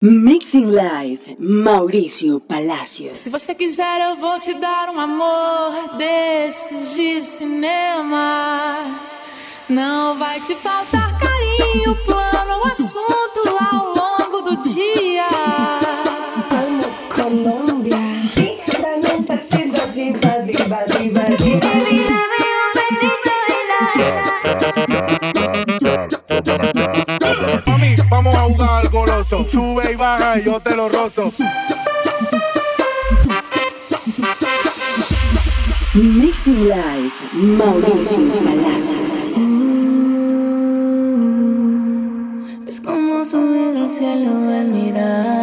Mixing Live, Maurício Palacios. Se você quiser, eu vou te dar um amor desses de cinema. Não vai te faltar carinho, plano ou assunto ao longo do dia. Vamos, Colômbia. Dame un pasito así, así, así, así. Baby, dame un besito y la... Sube y baja, yo te lo rozo. Mixing Live, Mauricio Palacios. Es como subir al cielo al mirar.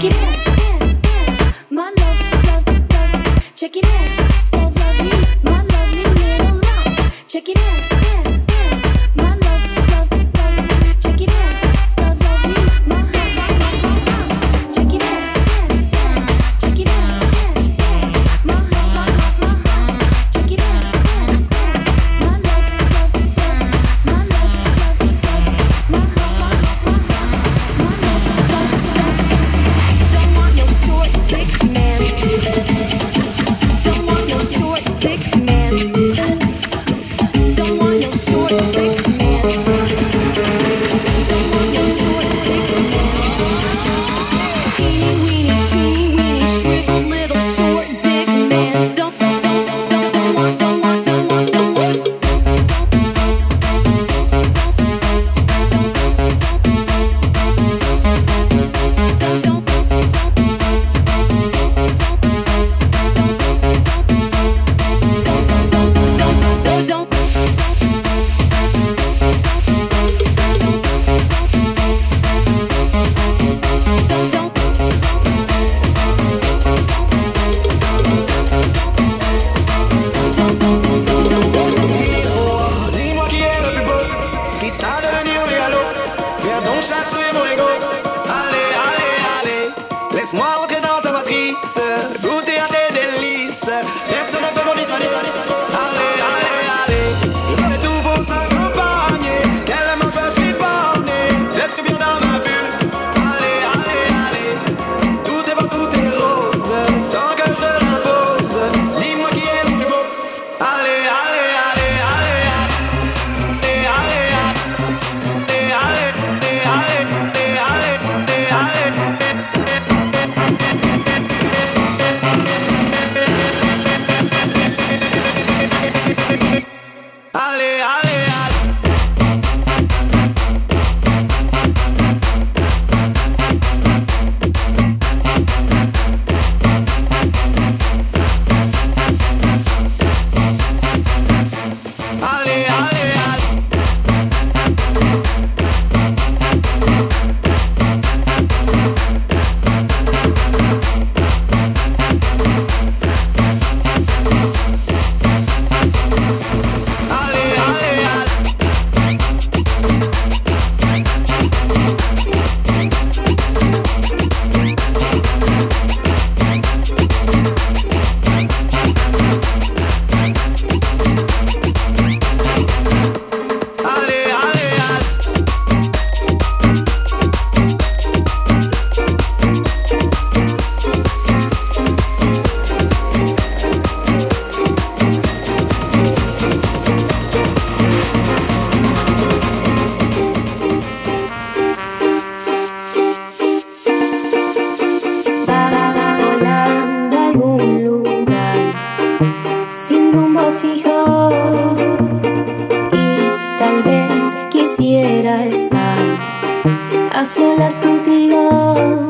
Get it. Ale, ale. Solas contigo.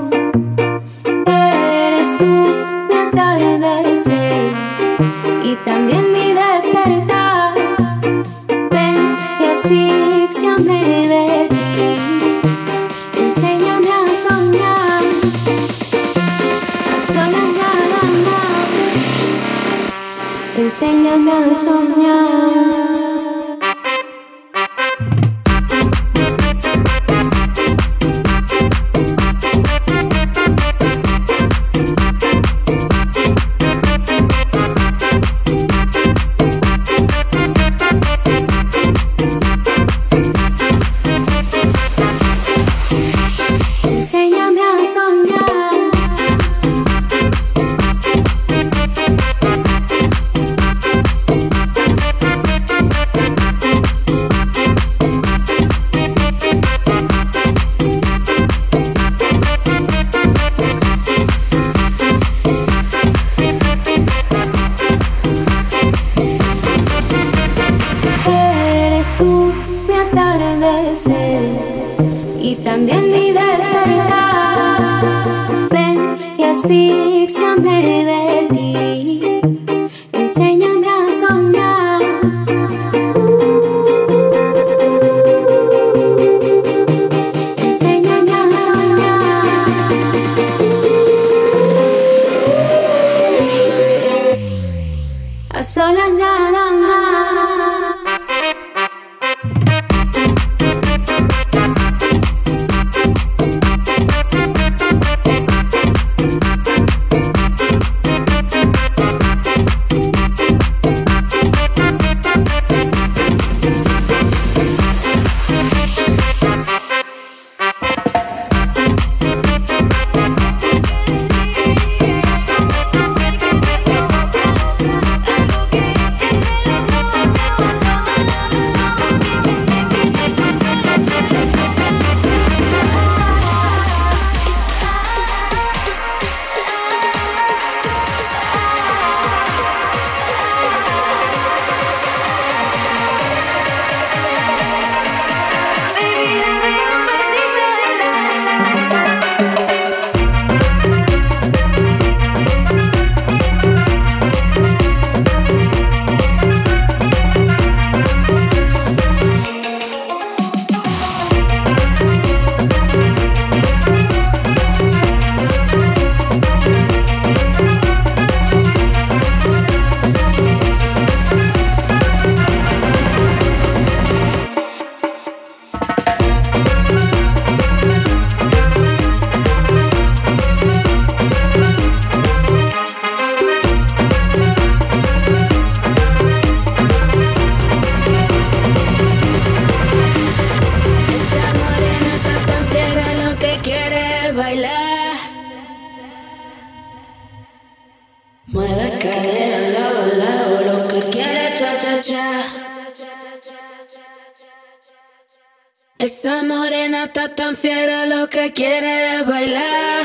Esa morena está tan fiera lo que quiere es bailar.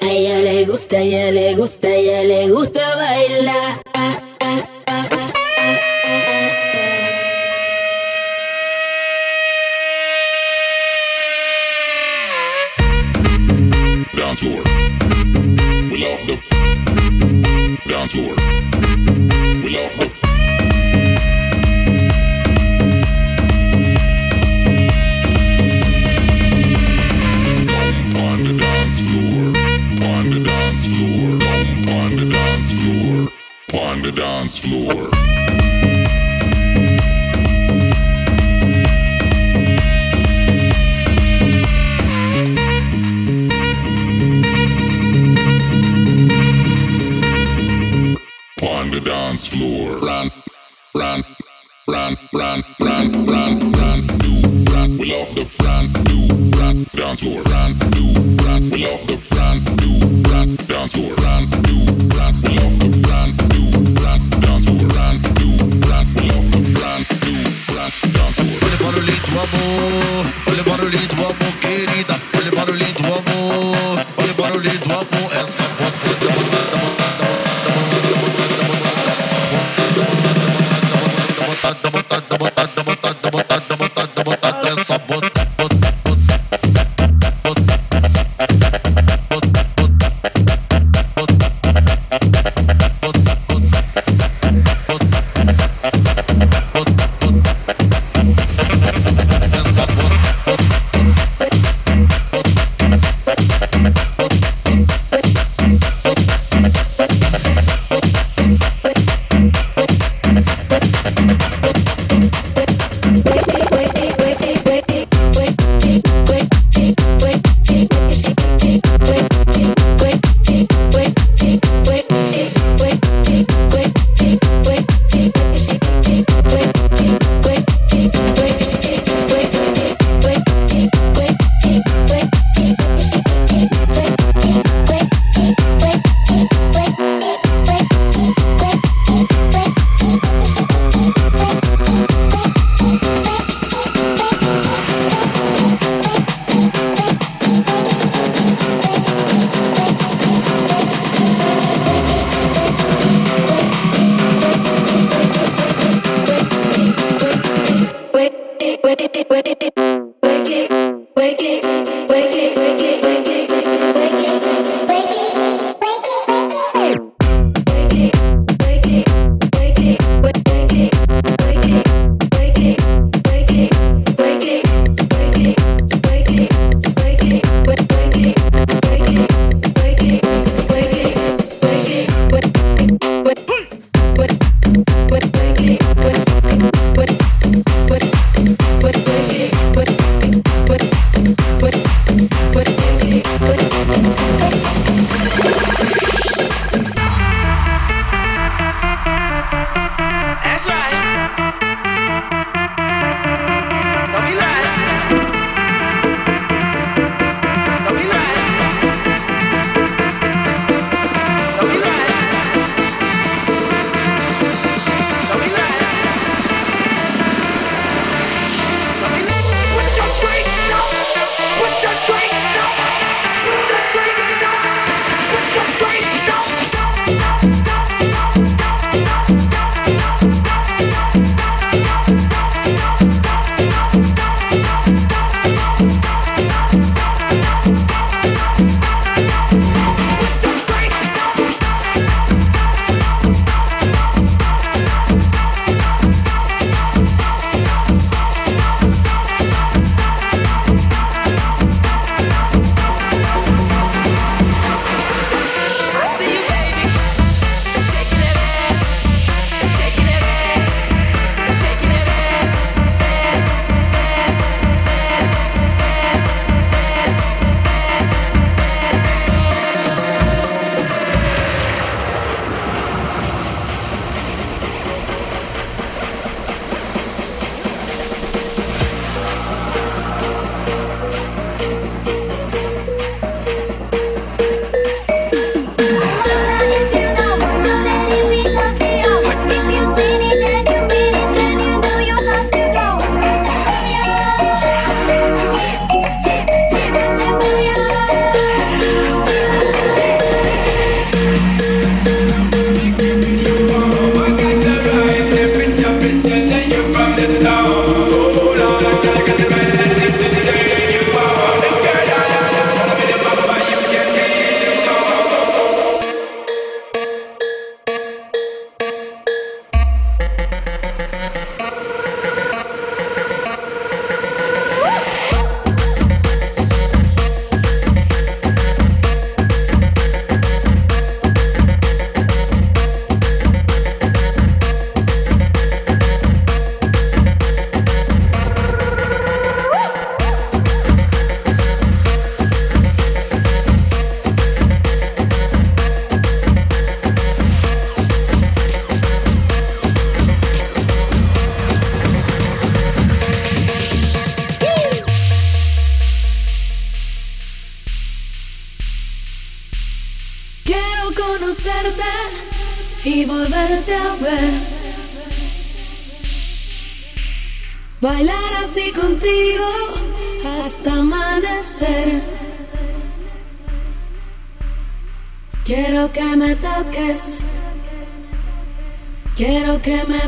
A ella le gusta, a ella le gusta, a ella le gusta bailar. Dance floor. We love the dance floor. We love the floor. On the dance floor. on the dance floor. Run, run, run, run, run, run, run, do, run. We love the run, do, run, dance floor. Run, do, run. We love the run, do, run, dance floor. Run, do, run. We love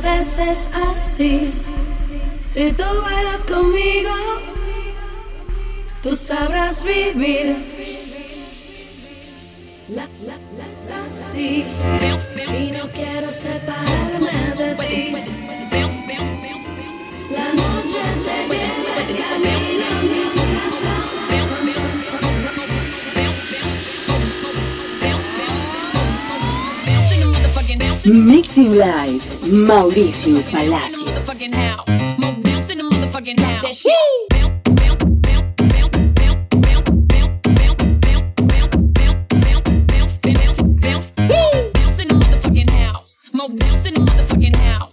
beses así. Si tú bailas conmigo, tú sabrás vivir. La, la, la, así. Y no quiero separarme de ti. La noche mis Mixing Live, Mauricio Palacio.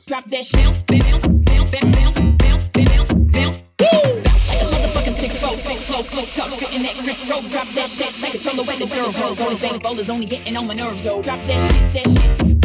Drop that shit, bounce, bounce, bounce, bounce, bounce, bounce, bounce. Bounce like a motherfucking six flow, flow, flow, flow, tough, spitting that crystal. Drop that shit, like a control away the dirt. Roll, roll, these bowlers only getting on my nerves, though. Drop that shit, that shit, get that shit,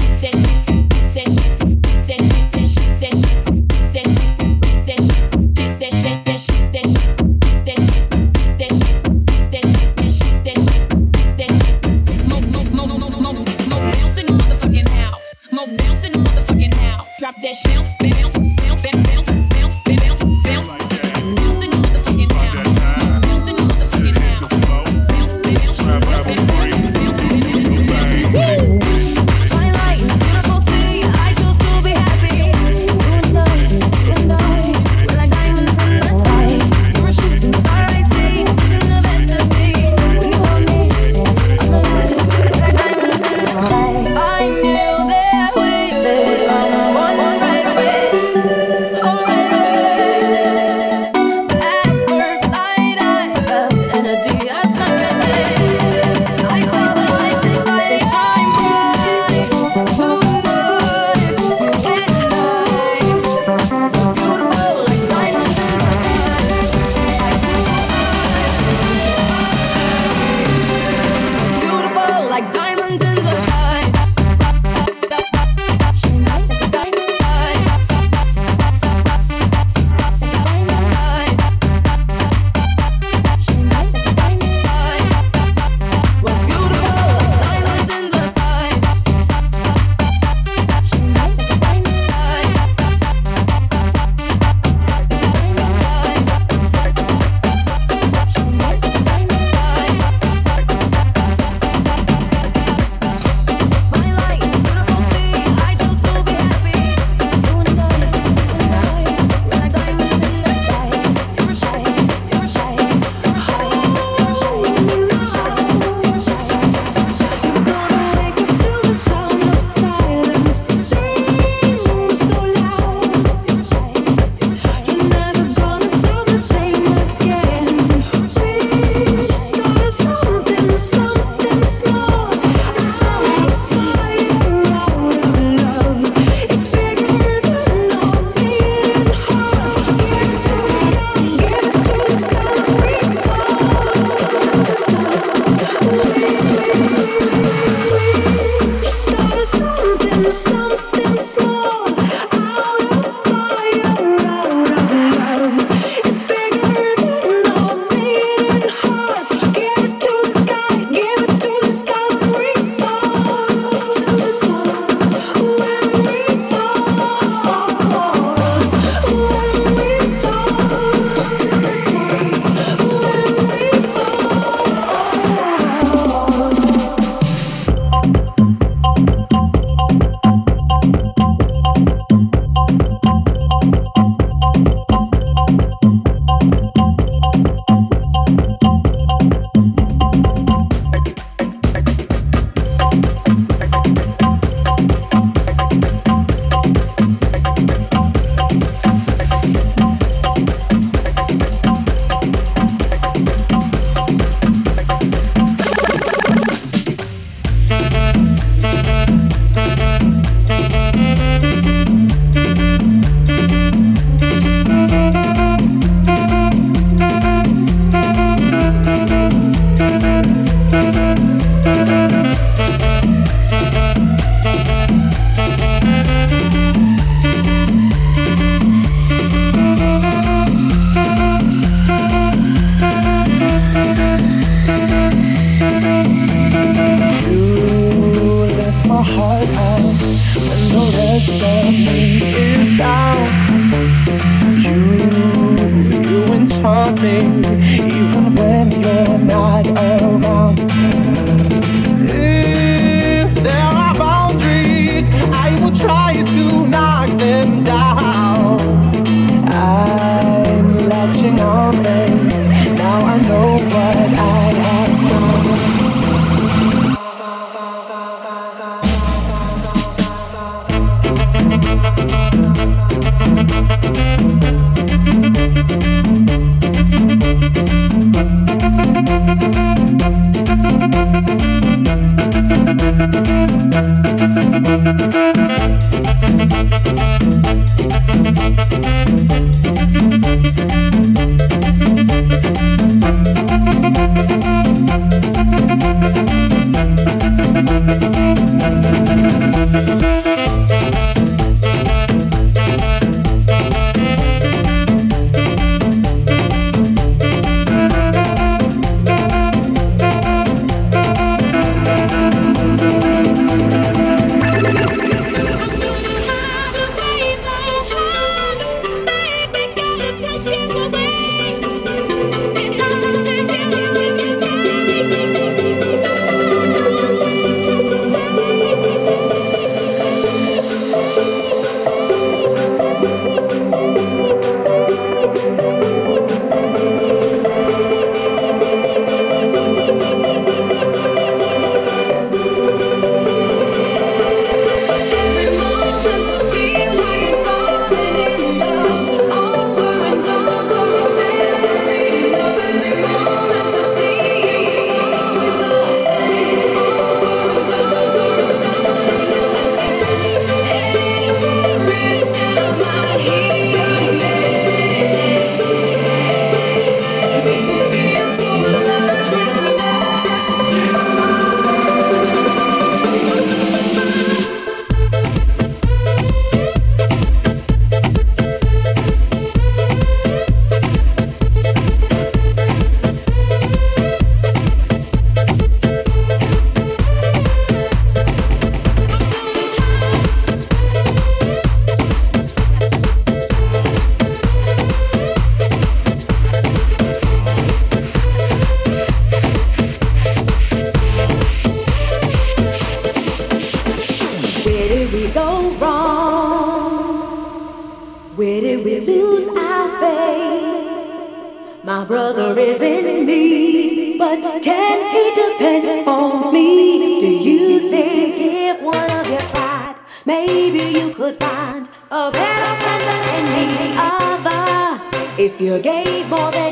a better friend than any other. If you gave more than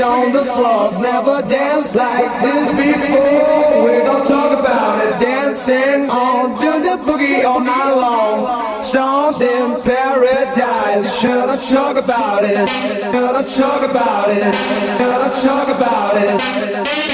on the floor. Never danced like this before. We don't talk about it. dancing on, do the boogie all night long. Stoned in paradise, should I talk about it? Should I talk about it? Should I talk about it?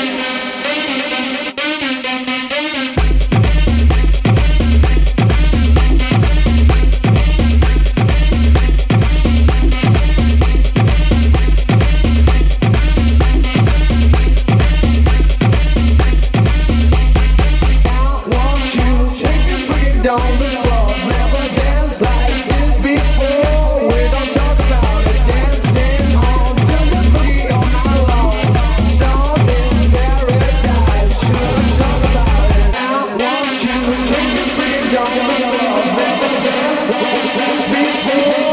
Let me go.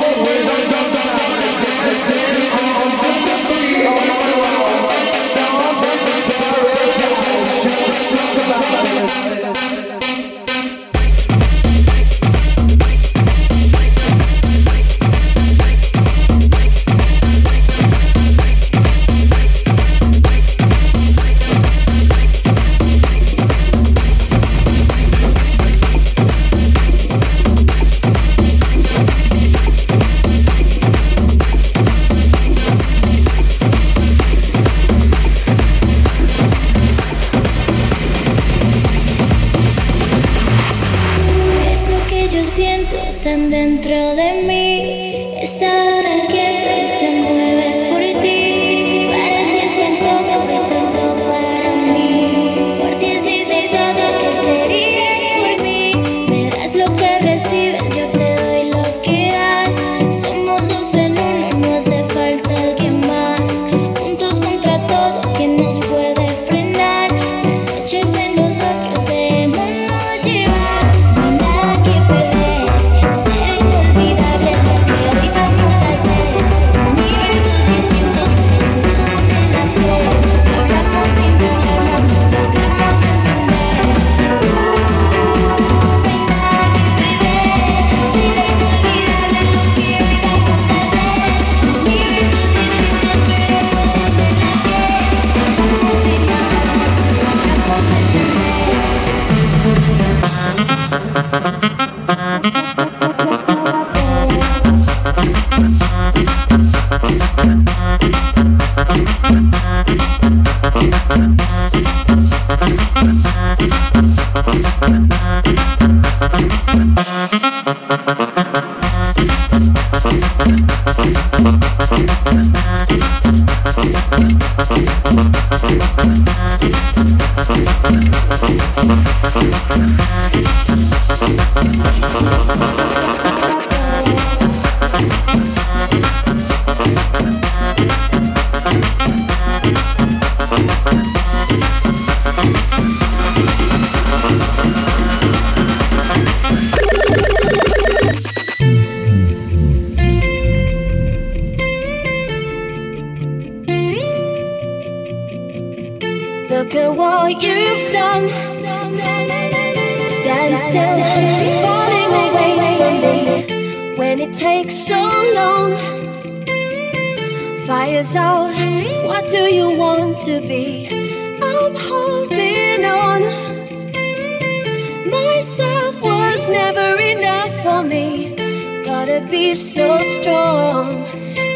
so strong.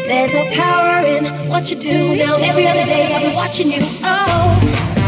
There's a power in what you do. Now every other day I've been watching you. Oh.